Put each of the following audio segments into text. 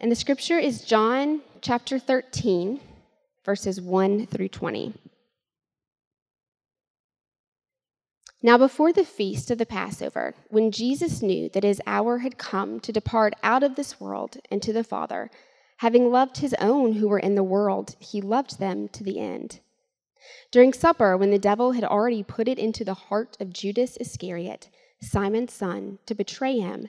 And the scripture is John chapter 13, verses 1 through 20. Now, before the feast of the Passover, when Jesus knew that his hour had come to depart out of this world and to the Father, having loved his own who were in the world, he loved them to the end. During supper, when the devil had already put it into the heart of Judas Iscariot, Simon's son, to betray him,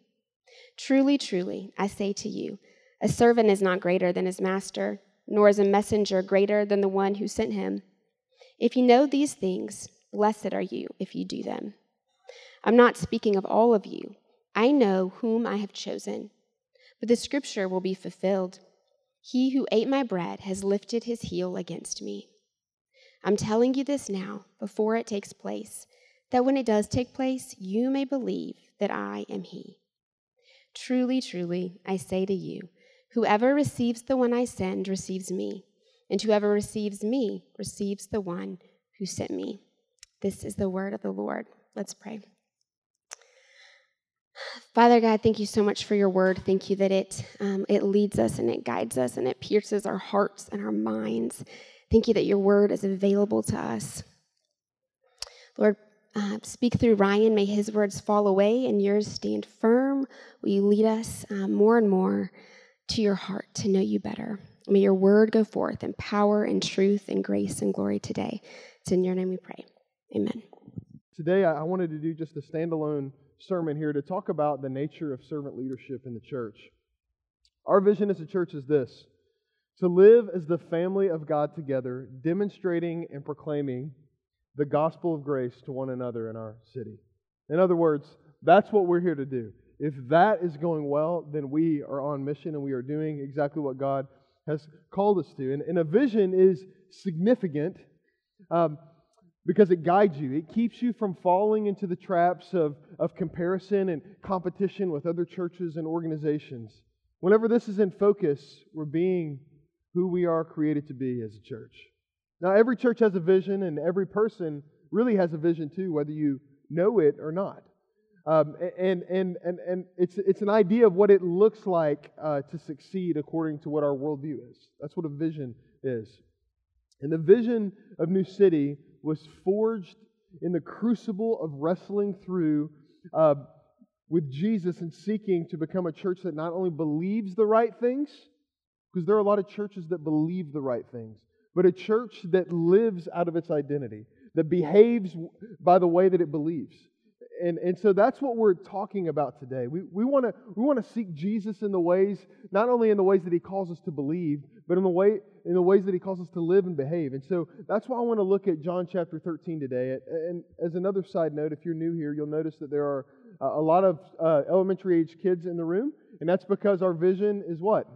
Truly, truly, I say to you, a servant is not greater than his master, nor is a messenger greater than the one who sent him. If you know these things, blessed are you if you do them. I'm not speaking of all of you. I know whom I have chosen. But the scripture will be fulfilled He who ate my bread has lifted his heel against me. I'm telling you this now, before it takes place that when it does take place, you may believe that I am He. Truly, truly, I say to you, whoever receives the one I send receives me, and whoever receives me receives the one who sent me. This is the word of the Lord. Let's pray. Father God, thank you so much for your word. Thank you that it um, it leads us and it guides us and it pierces our hearts and our minds. Thank you that your word is available to us. Lord, uh, speak through Ryan. May his words fall away and yours stand firm. Will you lead us um, more and more to your heart to know you better? May your word go forth in power and truth and grace and glory today. It's in your name we pray. Amen. Today, I wanted to do just a standalone sermon here to talk about the nature of servant leadership in the church. Our vision as a church is this to live as the family of God together, demonstrating and proclaiming the gospel of grace to one another in our city. In other words, that's what we're here to do. If that is going well, then we are on mission and we are doing exactly what God has called us to. And, and a vision is significant um, because it guides you, it keeps you from falling into the traps of, of comparison and competition with other churches and organizations. Whenever this is in focus, we're being who we are created to be as a church. Now, every church has a vision, and every person really has a vision too, whether you know it or not. Um, and, and, and, and it's, it's an idea of what it looks like uh, to succeed according to what our worldview is. That's what a vision is. And the vision of New City was forged in the crucible of wrestling through uh, with Jesus and seeking to become a church that not only believes the right things, because there are a lot of churches that believe the right things, but a church that lives out of its identity, that behaves by the way that it believes. And, and so that's what we're talking about today. We, we want to we wanna seek Jesus in the ways, not only in the ways that he calls us to believe, but in the, way, in the ways that he calls us to live and behave. And so that's why I want to look at John chapter 13 today. And as another side note, if you're new here, you'll notice that there are a lot of uh, elementary age kids in the room. And that's because our vision is what?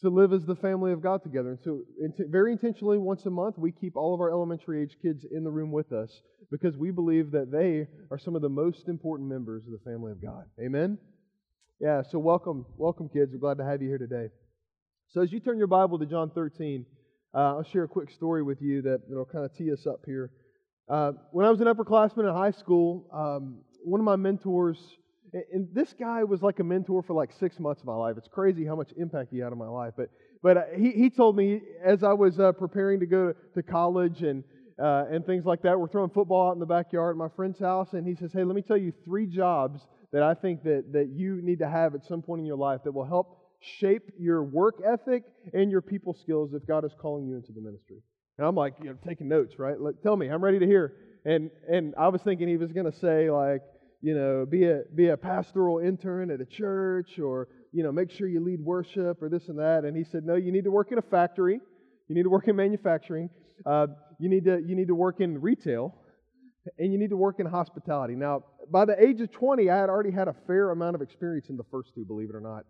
To live as the family of God together. And so, very intentionally, once a month, we keep all of our elementary age kids in the room with us because we believe that they are some of the most important members of the family of God. Amen? Yeah, so welcome, welcome, kids. We're glad to have you here today. So as you turn your Bible to John 13, uh, I'll share a quick story with you that will kind of tee us up here. Uh, when I was an upperclassman in high school, um, one of my mentors, and this guy was like a mentor for like six months of my life. It's crazy how much impact he had on my life. But but uh, he, he told me as I was uh, preparing to go to college and uh, and things like that, we're throwing football out in the backyard at my friend's house, and he says, "Hey, let me tell you three jobs that I think that that you need to have at some point in your life that will help shape your work ethic and your people skills if God is calling you into the ministry. And I'm like, you know, taking notes, right? Like, tell me, I'm ready to hear. And and I was thinking he was going to say like, you know, be a be a pastoral intern at a church or you know, make sure you lead worship or this and that. And he said, no, you need to work in a factory. You need to work in manufacturing. Uh, you need to you need to work in retail, and you need to work in hospitality. Now, by the age of 20, I had already had a fair amount of experience in the first two, believe it or not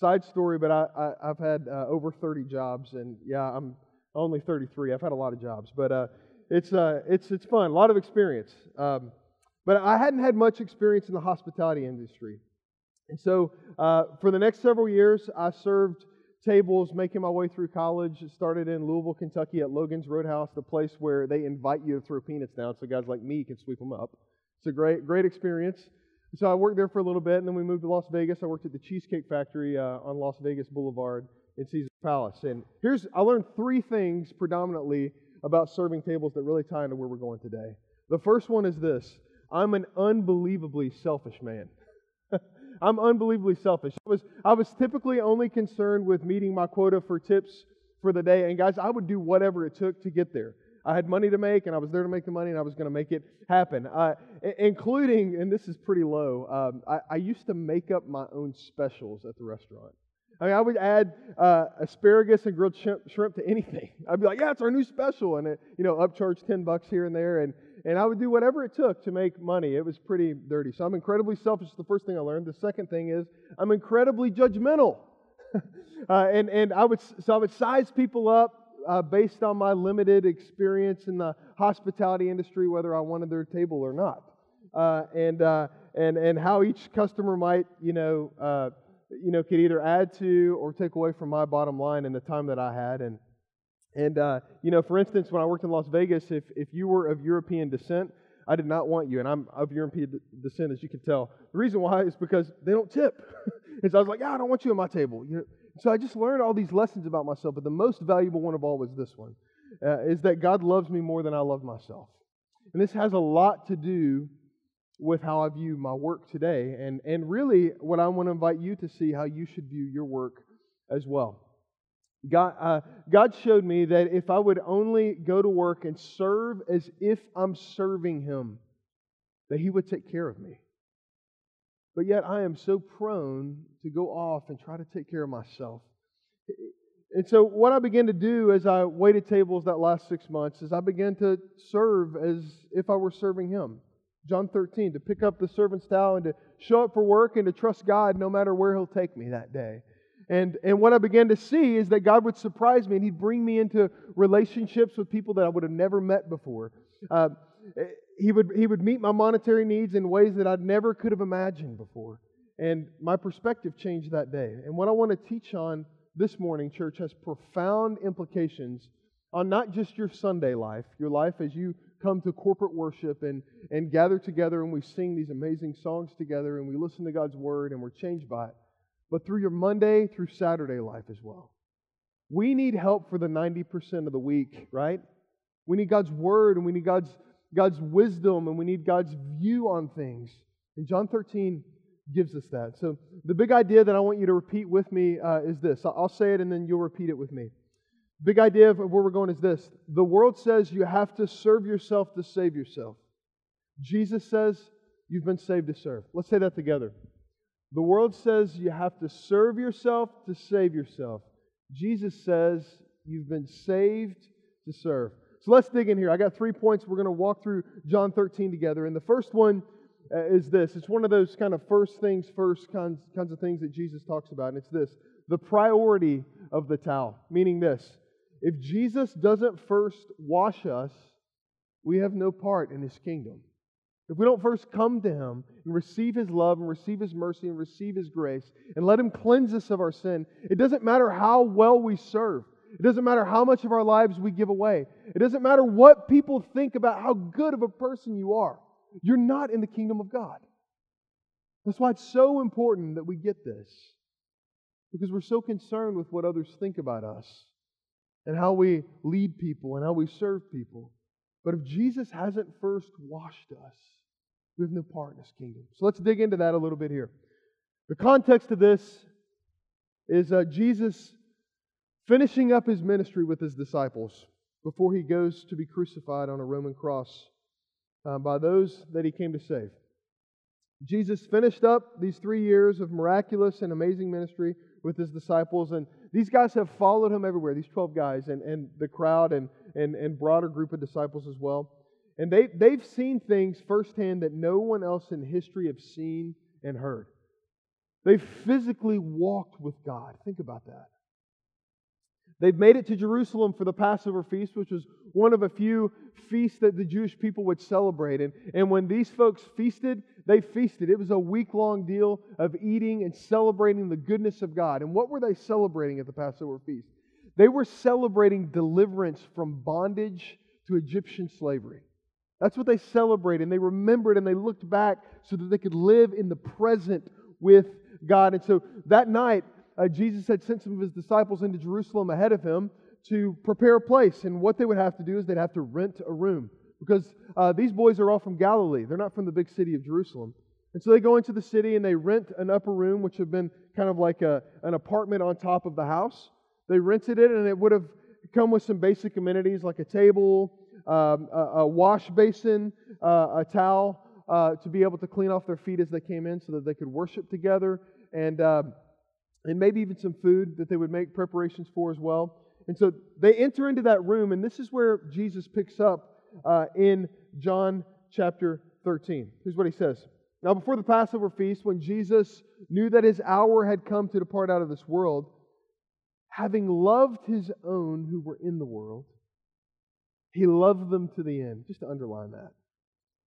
side story, but I, I, have had uh, over 30 jobs, and yeah, I'm only 33. I've had a lot of jobs, but uh, it's, uh, it's, it's fun, a lot of experience. Um, but I hadn't had much experience in the hospitality industry. And so uh, for the next several years, I served tables making my way through college. It started in Louisville, Kentucky at Logan's Roadhouse, the place where they invite you to throw peanuts down so guys like me can sweep them up. It's a great, great experience. So I worked there for a little bit, and then we moved to Las Vegas. I worked at the Cheesecake Factory uh, on Las Vegas Boulevard in Caesar Palace. And here's I learned three things predominantly about serving tables that really tie into where we're going today. The first one is this: I'm an unbelievably selfish man. I'm unbelievably selfish. I was I was typically only concerned with meeting my quota for tips for the day, and guys, I would do whatever it took to get there. I had money to make, and I was there to make the money, and I was going to make it happen. Uh, including, and this is pretty low, um, I, I, used to make up my own specials at the restaurant. I mean, I would add uh, asparagus and grilled shrimp to anything. I'd be like, "Yeah, it's our new special," and it, you know, upcharge ten bucks here and there, and and I would do whatever it took to make money. It was pretty dirty. So I'm incredibly selfish. The first thing I learned. The second thing is I'm incredibly judgmental, uh, and and I would so I would size people up uh, based on my limited experience in the hospitality industry, whether I wanted their table or not, uh, and uh, and and how each customer might, you know, uh, you know, could either add to or take away from my bottom line in the time that I had, and and uh, you know, for instance, when I worked in Las Vegas, if if you were of European descent, I did not want you, and I'm of European descent, as you can tell. The reason why is because they don't tip. and so I was like, yeah, I don't want you at my table. You know, so I just learned all these lessons about myself, but the most valuable one of all was this one uh, is that God loves me more than I love myself. And this has a lot to do with how I view my work today, and, and really what I want to invite you to see how you should view your work as well. God, uh, God showed me that if I would only go to work and serve as if I'm serving Him, that He would take care of me. But yet I am so prone to go off and try to take care of myself. And so, what I began to do as I waited tables that last six months is I began to serve as if I were serving Him. John 13, to pick up the servant's towel and to show up for work and to trust God no matter where He'll take me that day. And, and what I began to see is that God would surprise me and He'd bring me into relationships with people that I would have never met before. Uh, he would, he would meet my monetary needs in ways that I never could have imagined before. And my perspective changed that day. And what I want to teach on this morning, church, has profound implications on not just your Sunday life, your life as you come to corporate worship and, and gather together and we sing these amazing songs together and we listen to God's word and we're changed by it, but through your Monday through Saturday life as well. We need help for the 90% of the week, right? We need God's word and we need God's God's wisdom and we need God's view on things. And John 13 gives us that. So, the big idea that I want you to repeat with me uh, is this I'll say it and then you'll repeat it with me. Big idea of where we're going is this the world says you have to serve yourself to save yourself. Jesus says you've been saved to serve. Let's say that together. The world says you have to serve yourself to save yourself. Jesus says you've been saved to serve. So let's dig in here. I got three points. We're going to walk through John 13 together. And the first one uh, is this it's one of those kind of first things first kinds, kinds of things that Jesus talks about. And it's this the priority of the towel, meaning this if Jesus doesn't first wash us, we have no part in his kingdom. If we don't first come to Him and receive His love and receive His mercy and receive His grace and let Him cleanse us of our sin, it doesn't matter how well we serve. It doesn't matter how much of our lives we give away. It doesn't matter what people think about how good of a person you are. You're not in the kingdom of God. That's why it's so important that we get this. Because we're so concerned with what others think about us and how we lead people and how we serve people. But if Jesus hasn't first washed us, we have no part in his kingdom. So let's dig into that a little bit here. The context of this is uh, Jesus finishing up his ministry with his disciples before he goes to be crucified on a Roman cross uh, by those that he came to save. Jesus finished up these three years of miraculous and amazing ministry with his disciples, and these guys have followed him everywhere, these 12 guys, and, and the crowd and, and, and broader group of disciples as well. And they, they've seen things firsthand that no one else in history have seen and heard. They've physically walked with God. Think about that. They've made it to Jerusalem for the Passover feast, which was one of a few feasts that the Jewish people would celebrate. And, and when these folks feasted, they feasted. It was a week long deal of eating and celebrating the goodness of God. And what were they celebrating at the Passover feast? They were celebrating deliverance from bondage to Egyptian slavery. That's what they celebrated. And they remembered and they looked back so that they could live in the present with God. And so that night, uh, Jesus had sent some of his disciples into Jerusalem ahead of him to prepare a place. And what they would have to do is they'd have to rent a room because uh, these boys are all from Galilee. They're not from the big city of Jerusalem. And so they go into the city and they rent an upper room, which had been kind of like a, an apartment on top of the house. They rented it, and it would have come with some basic amenities like a table, um, a, a, wash basin, uh, a towel uh, to be able to clean off their feet as they came in so that they could worship together, and, uh, and maybe even some food that they would make preparations for as well. And so they enter into that room, and this is where Jesus picks up uh, in John chapter 13. Here's what he says. Now, before the Passover feast, when Jesus knew that his hour had come to depart out of this world, having loved his own who were in the world, he loved them to the end. Just to underline that.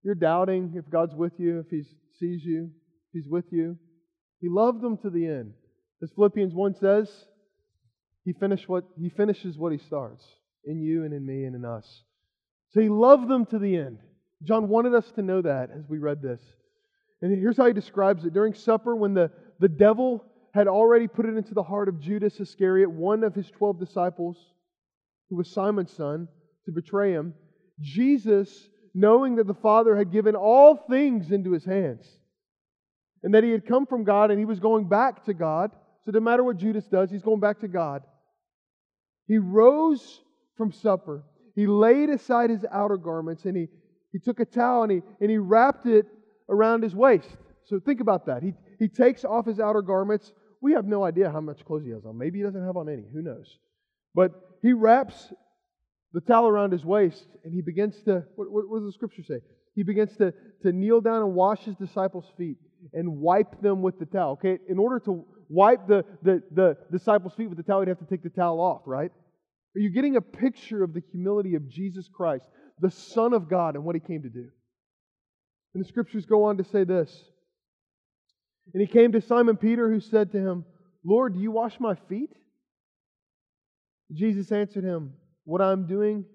You're doubting if God's with you, if he sees you, if he's with you. He loved them to the end. As Philippians 1 says, he, finished what, he finishes what he starts in you and in me and in us. So he loved them to the end. John wanted us to know that as we read this. And here's how he describes it. During supper, when the, the devil had already put it into the heart of Judas Iscariot, one of his 12 disciples, who was Simon's son, to betray him, Jesus, knowing that the Father had given all things into his hands, and that he had come from God and he was going back to God, so no matter what Judas does, he's going back to God. He rose from supper. He laid aside his outer garments and he, he took a towel and he, and he wrapped it around his waist. So think about that. He, he takes off his outer garments. We have no idea how much clothes he has on. Maybe he doesn't have on any. Who knows? But he wraps the towel around his waist and he begins to, what, what, what does the scripture say? He begins to, to kneel down and wash his disciples' feet and wipe them with the towel. Okay, in order to wipe the, the, the disciples' feet with the towel, he'd have to take the towel off, right? Are you getting a picture of the humility of Jesus Christ, the Son of God, and what he came to do? And the scriptures go on to say this. And he came to Simon Peter, who said to him, Lord, do you wash my feet? Jesus answered him, What I'm doing,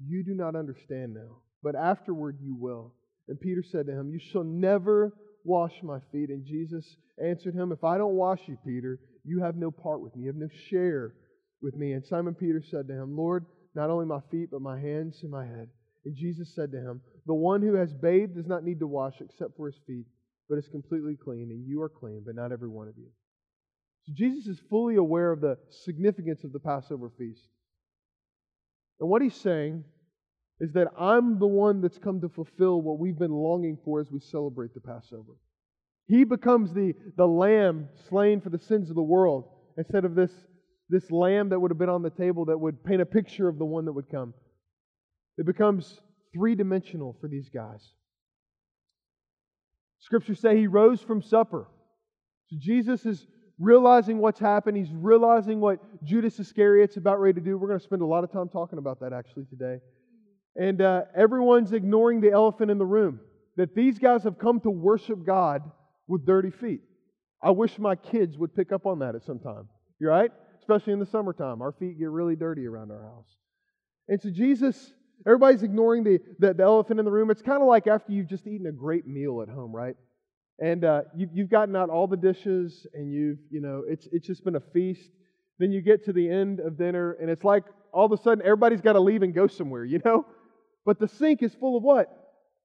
you do not understand now, but afterward you will. And Peter said to him, You shall never wash my feet. And Jesus answered him, If I don't wash you, Peter, you have no part with me, you have no share with me. And Simon Peter said to him, Lord, not only my feet, but my hands and my head. And Jesus said to him, The one who has bathed does not need to wash except for his feet, but is completely clean, and you are clean, but not every one of you. So Jesus is fully aware of the significance of the Passover feast. And what he's saying is that I'm the one that's come to fulfill what we've been longing for as we celebrate the Passover. He becomes the, the lamb slain for the sins of the world instead of this this lamb that would have been on the table that would paint a picture of the one that would come. It becomes three dimensional for these guys. Scriptures say he rose from supper. So Jesus is realizing what's happened. He's realizing what Judas Iscariot's about ready to do. We're going to spend a lot of time talking about that actually today. And uh, everyone's ignoring the elephant in the room. that these guys have come to worship God with dirty feet. I wish my kids would pick up on that at some time. You right? Especially in the summertime. Our feet get really dirty around our house. And so Jesus, everybody's ignoring the, the, the elephant in the room. It's kind of like after you've just eaten a great meal at home, right? And uh, you, you've gotten out all the dishes and you've, you know, it's, it's just been a feast. Then you get to the end of dinner and it's like all of a sudden everybody's got to leave and go somewhere, you know? But the sink is full of what?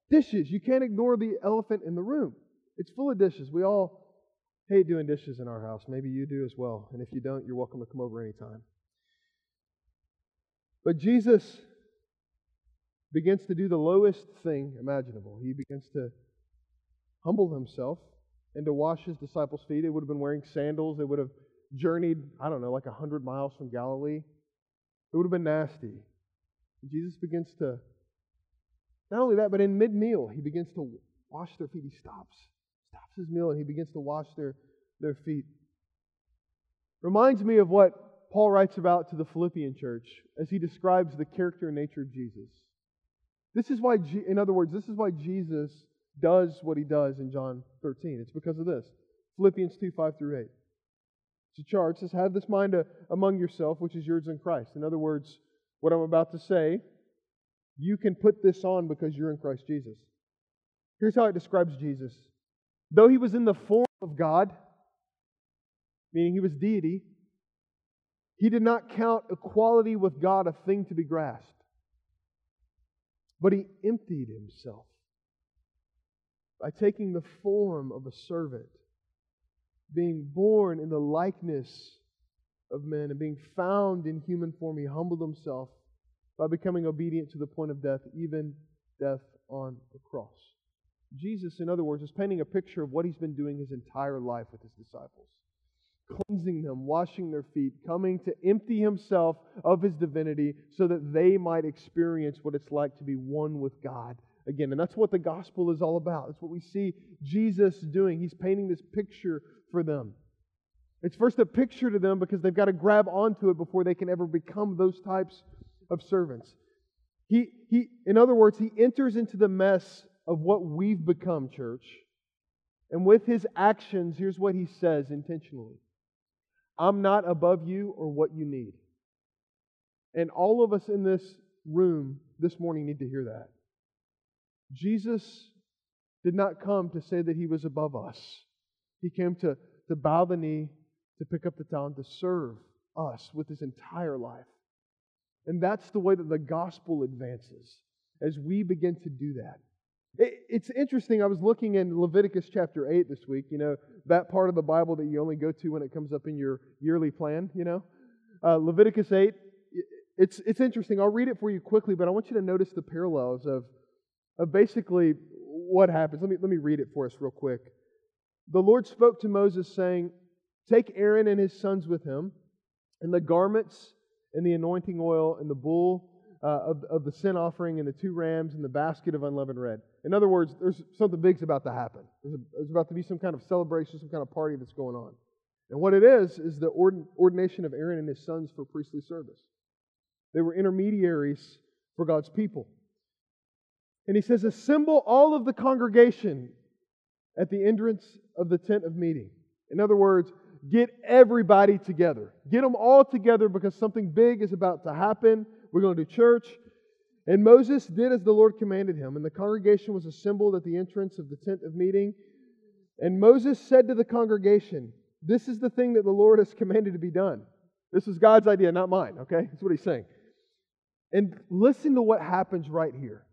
Dishes. You can't ignore the elephant in the room. It's full of dishes. We all hate doing dishes in our house. Maybe you do as well. And if you don't, you're welcome to come over anytime. But Jesus begins to do the lowest thing imaginable. He begins to humble himself and to wash his disciples' feet. They would have been wearing sandals. They would have journeyed, I don't know, like 100 miles from Galilee. It would have been nasty. Jesus begins to, not only that, but in mid meal, he begins to wash their feet. He stops, stops his meal, and he begins to wash their, their feet. Reminds me of what Paul writes about to the Philippian church as he describes the character and nature of Jesus. This is why, in other words, this is why Jesus does what he does in John 13. It's because of this. Philippians 2 5 through 8. It's a chart. It says, Have this mind uh, among yourself, which is yours in Christ. In other words, what I'm about to say, you can put this on because you're in Christ Jesus. Here's how it describes Jesus. Though he was in the form of God, meaning he was deity, he did not count equality with God a thing to be grasped. But he emptied himself by taking the form of a servant, being born in the likeness of men, and being found in human form, he humbled himself by becoming obedient to the point of death, even death on the cross. Jesus, in other words, is painting a picture of what he's been doing his entire life with his disciples cleansing them, washing their feet, coming to empty himself of his divinity so that they might experience what it's like to be one with God again. And that's what the gospel is all about. That's what we see Jesus doing. He's painting this picture for them. It's first a picture to them because they've got to grab onto it before they can ever become those types of servants. He, he, in other words, he enters into the mess of what we've become, church. And with his actions, here's what he says intentionally I'm not above you or what you need. And all of us in this room this morning need to hear that. Jesus did not come to say that he was above us. He came to, to bow the knee, to pick up the talent, to serve us with his entire life. And that's the way that the gospel advances as we begin to do that. It, it's interesting. I was looking in Leviticus chapter 8 this week, you know, that part of the Bible that you only go to when it comes up in your yearly plan, you know. Uh, Leviticus 8, it's, it's interesting. I'll read it for you quickly, but I want you to notice the parallels of of basically what happens. Let me, let me read it for us real quick. The Lord spoke to Moses, saying, Take Aaron and his sons with him, and the garments, and the anointing oil, and the bull uh, of, of the sin offering, and the two rams, and the basket of unleavened bread. In other words, there's something big's about to happen. There's, a, there's about to be some kind of celebration, some kind of party that's going on. And what it is, is the ordination of Aaron and his sons for priestly service. They were intermediaries for God's people. And he says, Assemble all of the congregation at the entrance of the tent of meeting. In other words, get everybody together. Get them all together because something big is about to happen. We're going to do church. And Moses did as the Lord commanded him, and the congregation was assembled at the entrance of the tent of meeting. And Moses said to the congregation, This is the thing that the Lord has commanded to be done. This is God's idea, not mine, okay? That's what he's saying. And listen to what happens right here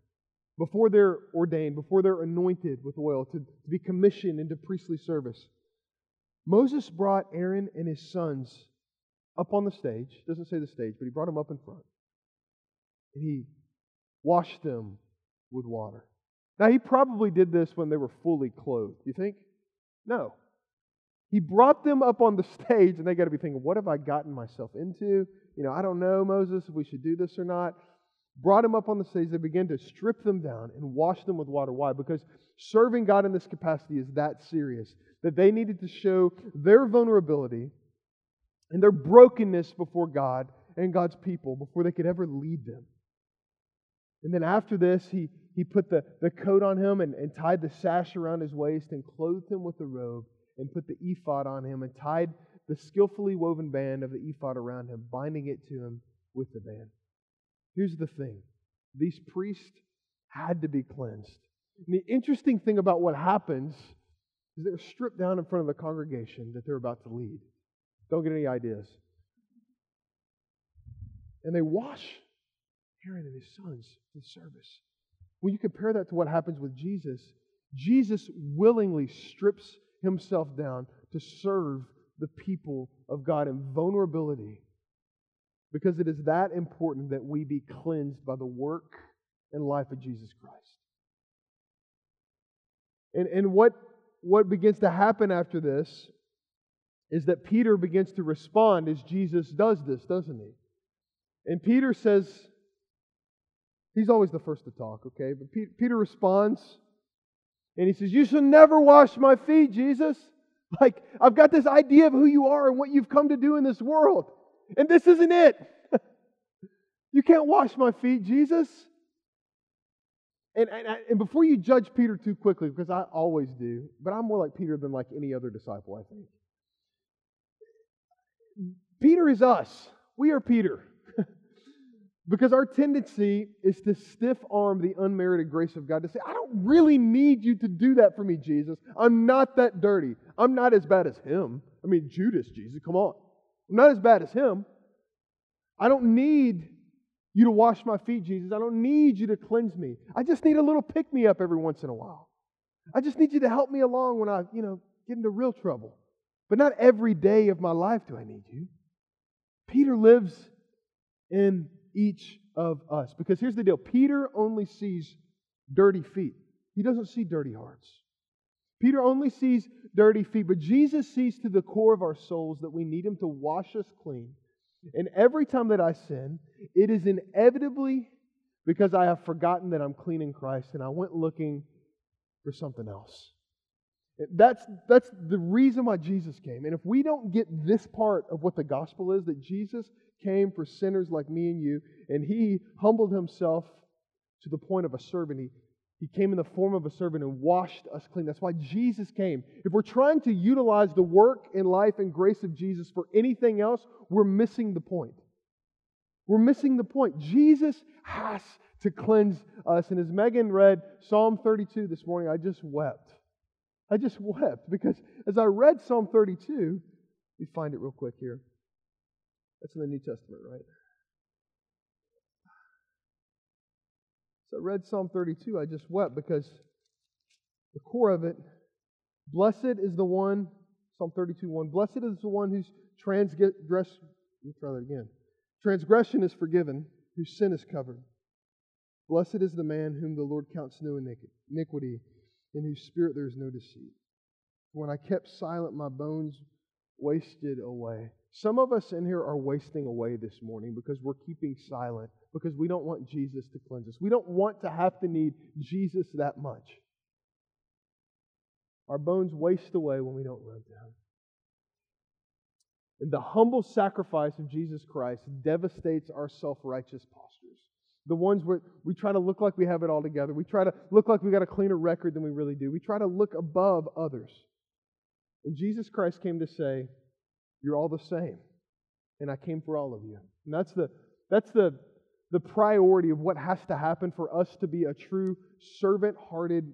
before they're ordained, before they're anointed with oil to, to be commissioned into priestly service. Moses brought Aaron and his sons up on the stage. Doesn't say the stage, but he brought them up in front. And he washed them with water. Now, he probably did this when they were fully clothed. You think? No. He brought them up on the stage, and they got to be thinking, what have I gotten myself into? You know, I don't know, Moses, if we should do this or not brought them up on the stage. They began to strip them down and wash them with water. Why? Because serving God in this capacity is that serious that they needed to show their vulnerability and their brokenness before God and God's people before they could ever lead them. And then after this, he, he put the, the coat on him and, and tied the sash around his waist and clothed him with the robe and put the ephod on him and tied the skillfully woven band of the ephod around him, binding it to him with the band. Here's the thing these priests had to be cleansed. And the interesting thing about what happens is they're stripped down in front of the congregation that they're about to lead. Don't get any ideas. And they wash Aaron and his sons for the service. When you compare that to what happens with Jesus, Jesus willingly strips himself down to serve the people of God in vulnerability because it is that important that we be cleansed by the work and life of Jesus Christ. And, and what, what begins to happen after this is that Peter begins to respond as Jesus does this, doesn't he? And Peter says, he's always the first to talk, okay? But Peter responds and he says, You shall never wash my feet, Jesus. Like, I've got this idea of who you are and what you've come to do in this world. And this isn't it. you can't wash my feet, Jesus. And, and, and before you judge Peter too quickly, because I always do, but I'm more like Peter than like any other disciple, I think. Peter is us. We are Peter. Because our tendency is to stiff arm the unmerited grace of God to say, I don't really need you to do that for me, Jesus. I'm not that dirty. I'm not as bad as him. I mean, Judas, Jesus, come on. I'm not as bad as him. I don't need you to wash my feet, Jesus. I don't need you to cleanse me. I just need a little pick me up every once in a while. I just need you to help me along when I, you know, get into real trouble. But not every day of my life do I need you. Peter lives in each of us. Because here's the deal Peter only sees dirty feet, he doesn't see dirty hearts. Peter only sees dirty feet, but Jesus sees to the core of our souls that we need him to wash us clean. And every time that I sin, it is inevitably because I have forgotten that I'm clean in Christ and I went looking for something else. That's, that's the reason why Jesus came. And if we don't get this part of what the gospel is, that Jesus came for sinners like me and you, and he humbled himself to the point of a servant. He, he came in the form of a servant and washed us clean. That's why Jesus came. If we're trying to utilize the work and life and grace of Jesus for anything else, we're missing the point. We're missing the point. Jesus has to cleanse us. And as Megan read Psalm 32 this morning, I just wept. I just wept because as I read Psalm 32, we find it real quick here. That's in the New Testament, right? So I read Psalm 32, I just wept because the core of it, blessed is the one, Psalm 32, 1, blessed is the one whose transgress, let me try that again. Transgression is forgiven, whose sin is covered. Blessed is the man whom the Lord counts no iniquity in whose spirit there is no deceit. When I kept silent, my bones wasted away. Some of us in here are wasting away this morning because we're keeping silent, because we don't want Jesus to cleanse us. We don't want to have to need Jesus that much. Our bones waste away when we don't run to Him. And the humble sacrifice of Jesus Christ devastates our self righteous postures the ones where we try to look like we have it all together. We try to look like we got a cleaner record than we really do. We try to look above others. And Jesus Christ came to say, You're all the same. And I came for all of you. And that's the that's the the priority of what has to happen for us to be a true servant-hearted,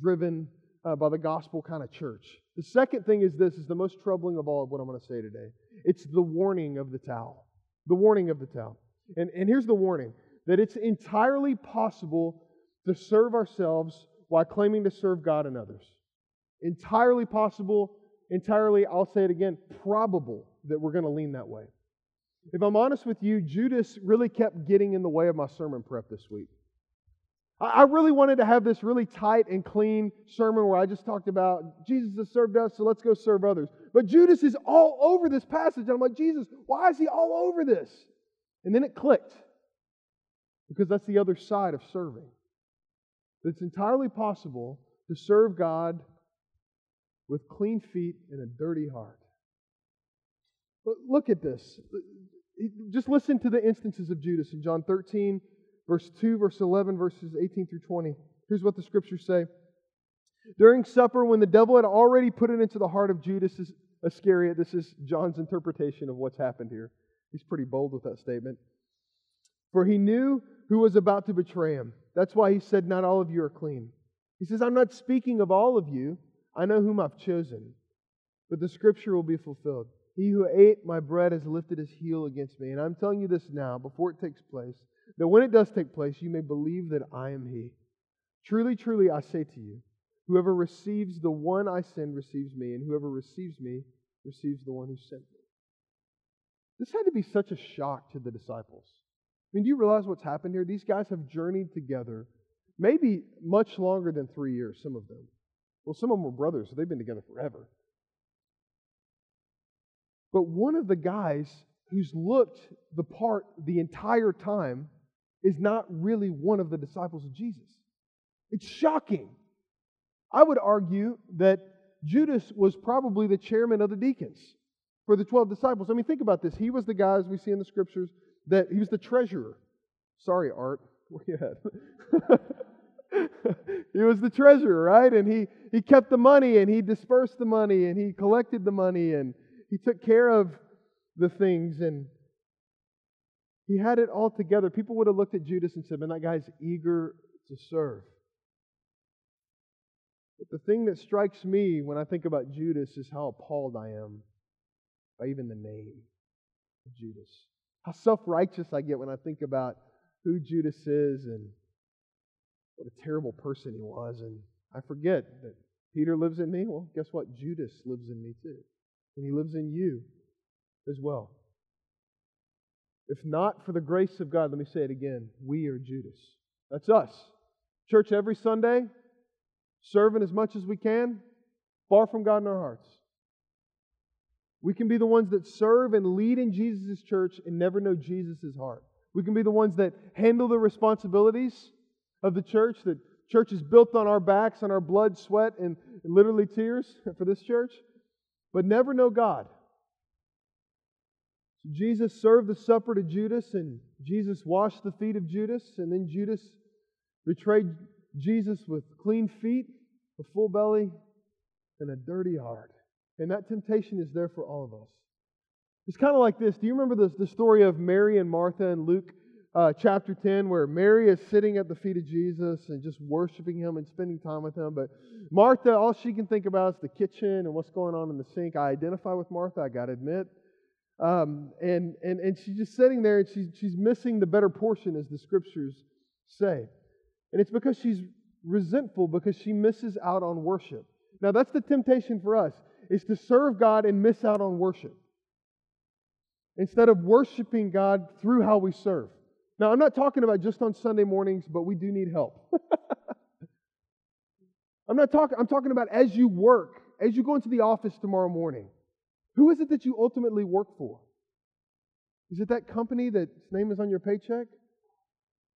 driven uh, by the gospel kind of church. The second thing is this is the most troubling of all of what I'm going to say today. It's the warning of the towel. The warning of the towel. And, and here's the warning that it's entirely possible to serve ourselves while claiming to serve God and others. Entirely possible, entirely, I'll say it again, probable that we're going to lean that way. If I'm honest with you, Judas really kept getting in the way of my sermon prep this week. I really wanted to have this really tight and clean sermon where I just talked about Jesus has served us, so let's go serve others. But Judas is all over this passage. And I'm like, Jesus, why is he all over this? And then it clicked. Because that's the other side of serving. It's entirely possible to serve God with clean feet and a dirty heart. But look at this. Just listen to the instances of Judas in John 13, verse 2, verse 11, verses 18 through 20. Here's what the scriptures say. During supper, when the devil had already put it into the heart of Judas Iscariot, this is John's interpretation of what's happened here. He's pretty bold with that statement. For he knew who was about to betray him. That's why he said, Not all of you are clean. He says, I'm not speaking of all of you. I know whom I've chosen. But the scripture will be fulfilled. He who ate my bread has lifted his heel against me. And I'm telling you this now, before it takes place, that when it does take place, you may believe that I am he. Truly, truly, I say to you, whoever receives the one I send receives me, and whoever receives me receives the one who sent me. This had to be such a shock to the disciples. I mean, do you realize what's happened here? These guys have journeyed together maybe much longer than three years, some of them. Well, some of them were brothers, so they've been together forever. But one of the guys who's looked the part the entire time is not really one of the disciples of Jesus. It's shocking. I would argue that Judas was probably the chairman of the deacons for the 12 disciples. I mean, think about this. He was the guy, as we see in the scriptures, that he was the treasurer. Sorry, Art. Where you at? he was the treasurer, right? And he, he kept the money and he dispersed the money and he collected the money and he took care of the things and he had it all together. People would have looked at Judas and said, Man, that guy's eager to serve. But the thing that strikes me when I think about Judas is how appalled I am by even the name of Judas. How self righteous I get when I think about who Judas is and what a terrible person he was. And I forget that Peter lives in me. Well, guess what? Judas lives in me too. And he lives in you as well. If not for the grace of God, let me say it again we are Judas. That's us. Church every Sunday, serving as much as we can, far from God in our hearts. We can be the ones that serve and lead in Jesus' church and never know Jesus' heart. We can be the ones that handle the responsibilities of the church, that church is built on our backs, on our blood, sweat, and literally tears for this church, but never know God. Jesus served the supper to Judas, and Jesus washed the feet of Judas, and then Judas betrayed Jesus with clean feet, a full belly, and a dirty heart. And that temptation is there for all of us. It's kind of like this. Do you remember the, the story of Mary and Martha in Luke uh, chapter 10, where Mary is sitting at the feet of Jesus and just worshiping him and spending time with him? But Martha, all she can think about is the kitchen and what's going on in the sink. I identify with Martha, I got to admit. Um, and, and, and she's just sitting there and she's, she's missing the better portion, as the scriptures say. And it's because she's resentful because she misses out on worship. Now, that's the temptation for us is to serve God and miss out on worship instead of worshiping God through how we serve. Now, I'm not talking about just on Sunday mornings, but we do need help. I'm not talking, I'm talking about as you work, as you go into the office tomorrow morning. Who is it that you ultimately work for? Is it that company that's name is on your paycheck?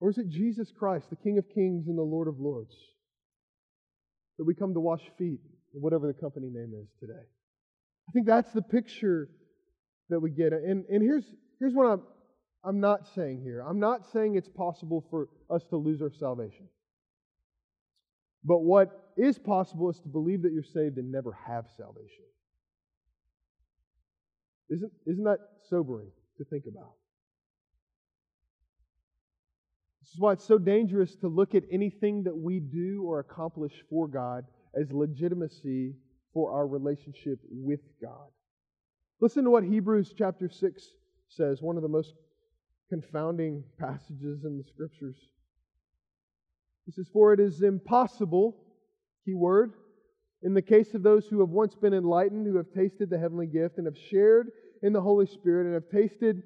Or is it Jesus Christ, the King of Kings and the Lord of Lords? That we come to wash feet whatever the company name is today. I think that's the picture that we get. And, and here's, here's what I'm, I'm not saying here I'm not saying it's possible for us to lose our salvation. But what is possible is to believe that you're saved and never have salvation. Isn't, isn't that sobering to think about? This is why it's so dangerous to look at anything that we do or accomplish for God as legitimacy for our relationship with God. Listen to what Hebrews chapter 6 says, one of the most confounding passages in the scriptures. He says, For it is impossible, key word, in the case of those who have once been enlightened, who have tasted the heavenly gift, and have shared in the Holy Spirit, and have tasted,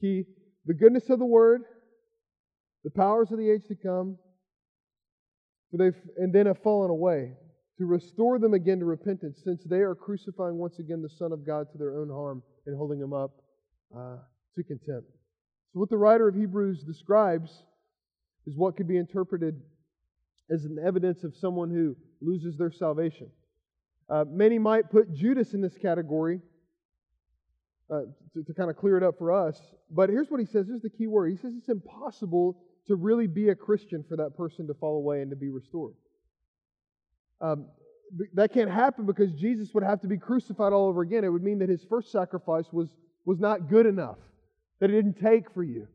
key, the goodness of the word, the powers of the age to come, for they've, and then have fallen away to restore them again to repentance, since they are crucifying once again the Son of God to their own harm and holding him up uh, to contempt. So, what the writer of Hebrews describes is what could be interpreted as an evidence of someone who loses their salvation. Uh, many might put Judas in this category uh, to, to kind of clear it up for us. But here's what he says. Here's the key word. He says it's impossible to really be a Christian for that person to fall away and to be restored. Um, that can't happen because Jesus would have to be crucified all over again. It would mean that his first sacrifice was, was not good enough, that it didn't take for you.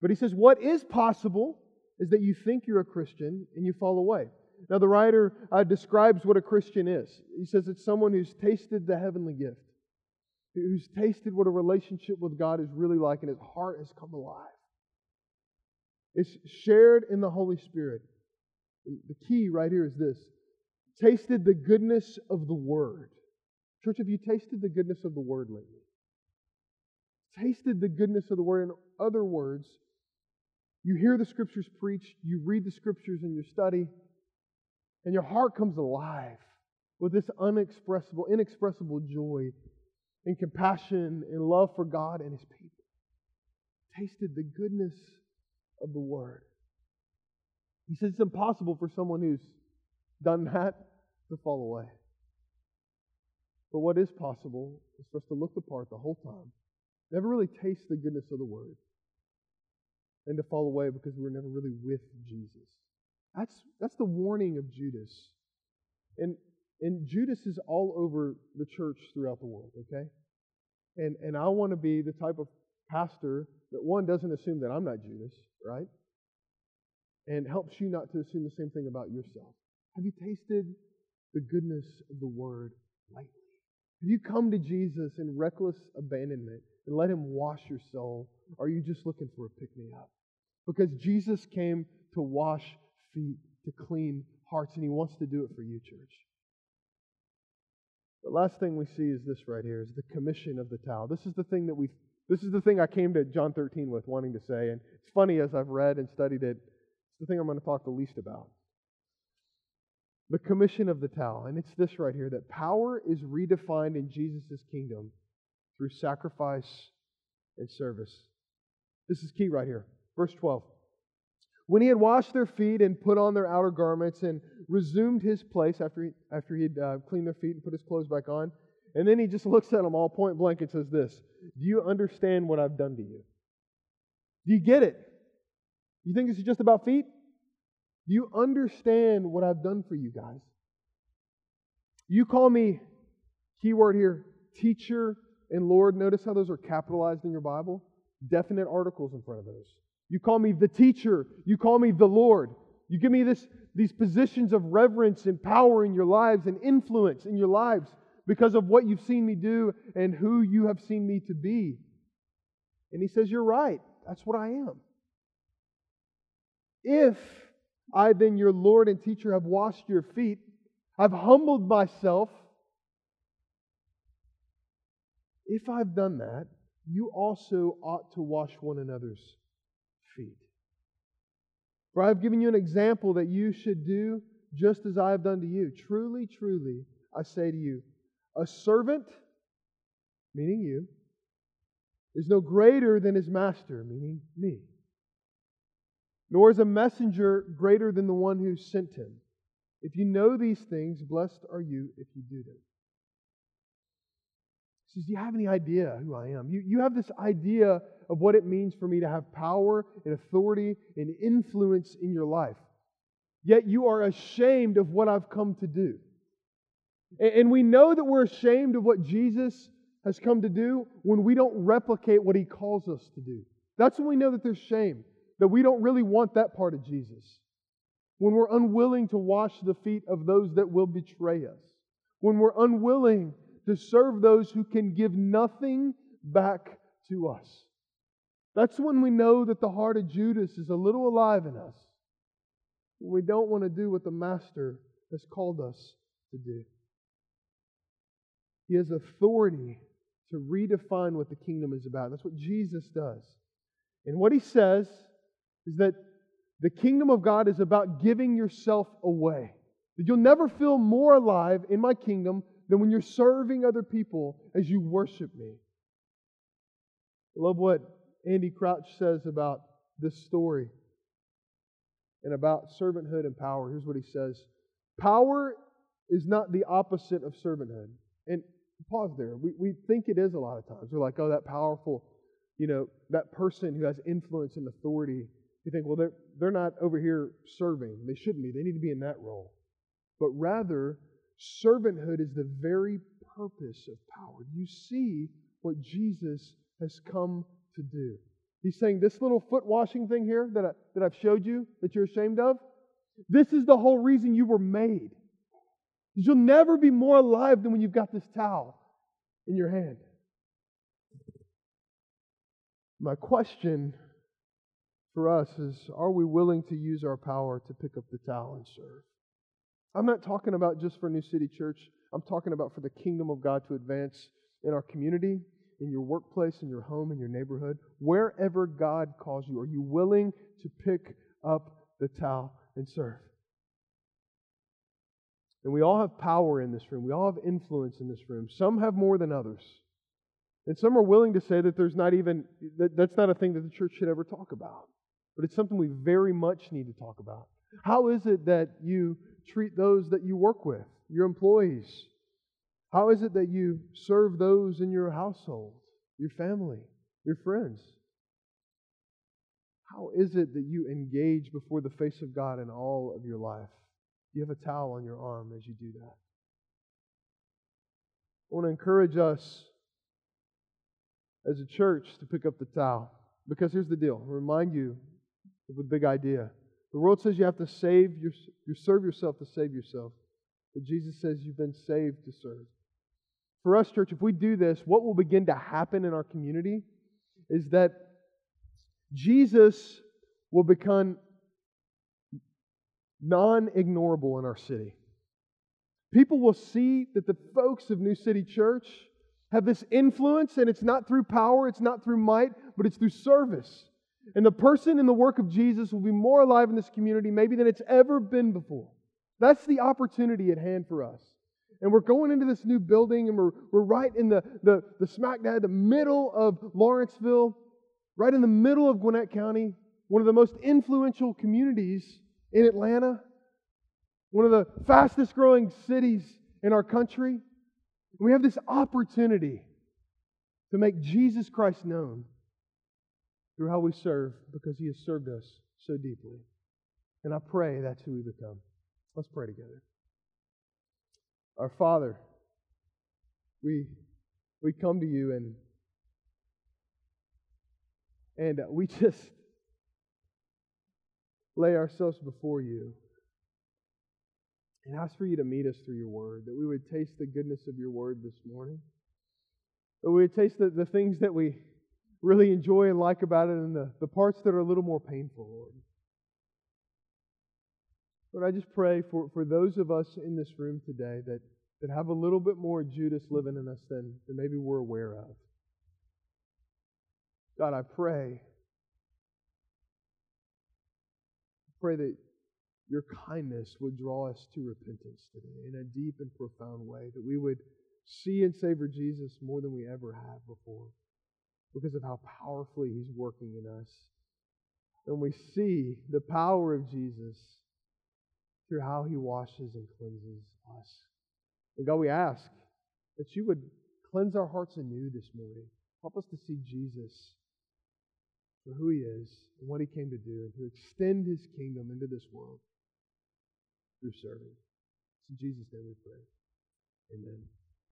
But he says, what is possible is that you think you're a Christian and you fall away. Now, the writer uh, describes what a Christian is. He says it's someone who's tasted the heavenly gift, who's tasted what a relationship with God is really like, and his heart has come alive. It's shared in the Holy Spirit. The key right here is this tasted the goodness of the Word. Church, have you tasted the goodness of the Word lately? Tasted the goodness of the Word. In other words, you hear the Scriptures preached, you read the Scriptures in your study, and your heart comes alive with this unexpressible, inexpressible joy and compassion and love for God and His people. Tasted the goodness of the Word. He says it's impossible for someone who's done that to fall away. But what is possible is for us to look the part the whole time, never really taste the goodness of the Word, and to fall away because we were never really with Jesus. That's, that's the warning of Judas. And, and Judas is all over the church throughout the world, okay? And, and I want to be the type of pastor that one doesn't assume that I'm not Judas, right? And helps you not to assume the same thing about yourself. Have you tasted the goodness of the word lightly? Have you come to Jesus in reckless abandonment and let him wash your soul? Or are you just looking for a pick me up? Because Jesus came to wash feet, to clean hearts, and He wants to do it for you, church. The last thing we see is this right here is the commission of the towel. This is the thing that we this is the thing I came to John 13 with wanting to say. And it's funny as I've read and studied it, it's the thing I'm going to talk the least about. The commission of the towel. And it's this right here that power is redefined in Jesus' kingdom through sacrifice and service. This is key right here. Verse 12. When he had washed their feet and put on their outer garments and resumed his place after he, after he'd uh, cleaned their feet and put his clothes back on, and then he just looks at them all point blank and says, This, do you understand what I've done to you? Do you get it? You think this is just about feet? Do you understand what I've done for you guys? You call me, keyword here, teacher and Lord. Notice how those are capitalized in your Bible? Definite articles in front of those. You call me the teacher. You call me the Lord. You give me this, these positions of reverence and power in your lives and influence in your lives because of what you've seen me do and who you have seen me to be. And he says, You're right. That's what I am. If I, then, your Lord and teacher, have washed your feet, I've humbled myself. If I've done that, you also ought to wash one another's feet. For I have given you an example that you should do just as I have done to you. Truly, truly, I say to you, a servant, meaning you, is no greater than his master, meaning me. Nor is a messenger greater than the one who sent him. If you know these things, blessed are you if you do them. Says, Do you have any idea who I am? You, you have this idea of what it means for me to have power and authority and influence in your life. Yet you are ashamed of what I've come to do. And we know that we're ashamed of what Jesus has come to do when we don't replicate what he calls us to do. That's when we know that there's shame, that we don't really want that part of Jesus. When we're unwilling to wash the feet of those that will betray us. When we're unwilling to serve those who can give nothing back to us. That's when we know that the heart of Judas is a little alive in us. We don't want to do what the Master has called us to do. He has authority to redefine what the kingdom is about. That's what Jesus does. And what he says is that the kingdom of God is about giving yourself away. That you'll never feel more alive in my kingdom than when you're serving other people as you worship me. I love what Andy Crouch says about this story and about servanthood and power. Here's what he says Power is not the opposite of servanthood. And pause there. We, we think it is a lot of times. We're like, oh, that powerful, you know, that person who has influence and authority You think, well, they're, they're not over here serving. They shouldn't be. They need to be in that role. But rather, servanthood is the very purpose of power. You see what Jesus has come to do. He's saying this little foot washing thing here that, I, that I've showed you that you're ashamed of, this is the whole reason you were made. You'll never be more alive than when you've got this towel in your hand. My question for us is are we willing to use our power to pick up the towel and serve? I'm not talking about just for New City Church. I'm talking about for the kingdom of God to advance in our community, in your workplace, in your home, in your neighborhood, wherever God calls you. Are you willing to pick up the towel and serve? And we all have power in this room. We all have influence in this room. Some have more than others. And some are willing to say that there's not even, that, that's not a thing that the church should ever talk about. But it's something we very much need to talk about. How is it that you treat those that you work with, your employees? How is it that you serve those in your household, your family, your friends? How is it that you engage before the face of God in all of your life? You have a towel on your arm as you do that? I want to encourage us as a church to pick up the towel. Because here's the deal I'll remind you of a big idea. The world says you have to save your, you serve yourself to save yourself. But Jesus says you've been saved to serve. For us, church, if we do this, what will begin to happen in our community is that Jesus will become non ignorable in our city. People will see that the folks of New City Church have this influence, and it's not through power, it's not through might, but it's through service. And the person in the work of Jesus will be more alive in this community maybe than it's ever been before. That's the opportunity at hand for us. And we're going into this new building, and we're, we're right in the, the, the smack dab, the middle of Lawrenceville, right in the middle of Gwinnett County, one of the most influential communities in Atlanta, one of the fastest growing cities in our country. We have this opportunity to make Jesus Christ known through how we serve because he has served us so deeply. And I pray that's who we become. Let's pray together. Our Father, we, we come to you and, and we just lay ourselves before you and ask for you to meet us through your word, that we would taste the goodness of your word this morning, that we would taste the, the things that we really enjoy and like about it and the, the parts that are a little more painful, Lord. Lord, I just pray for, for those of us in this room today that, that have a little bit more Judas living in us than, than maybe we're aware of. God, I pray. I pray that your kindness would draw us to repentance today in a deep and profound way, that we would see and savor Jesus more than we ever have before because of how powerfully He's working in us. And we see the power of Jesus through how He washes and cleanses us. And God, we ask that you would cleanse our hearts anew this morning. Help us to see Jesus for who He is and what He came to do and to extend His kingdom into this world through serving. It's in Jesus' name we pray. Amen.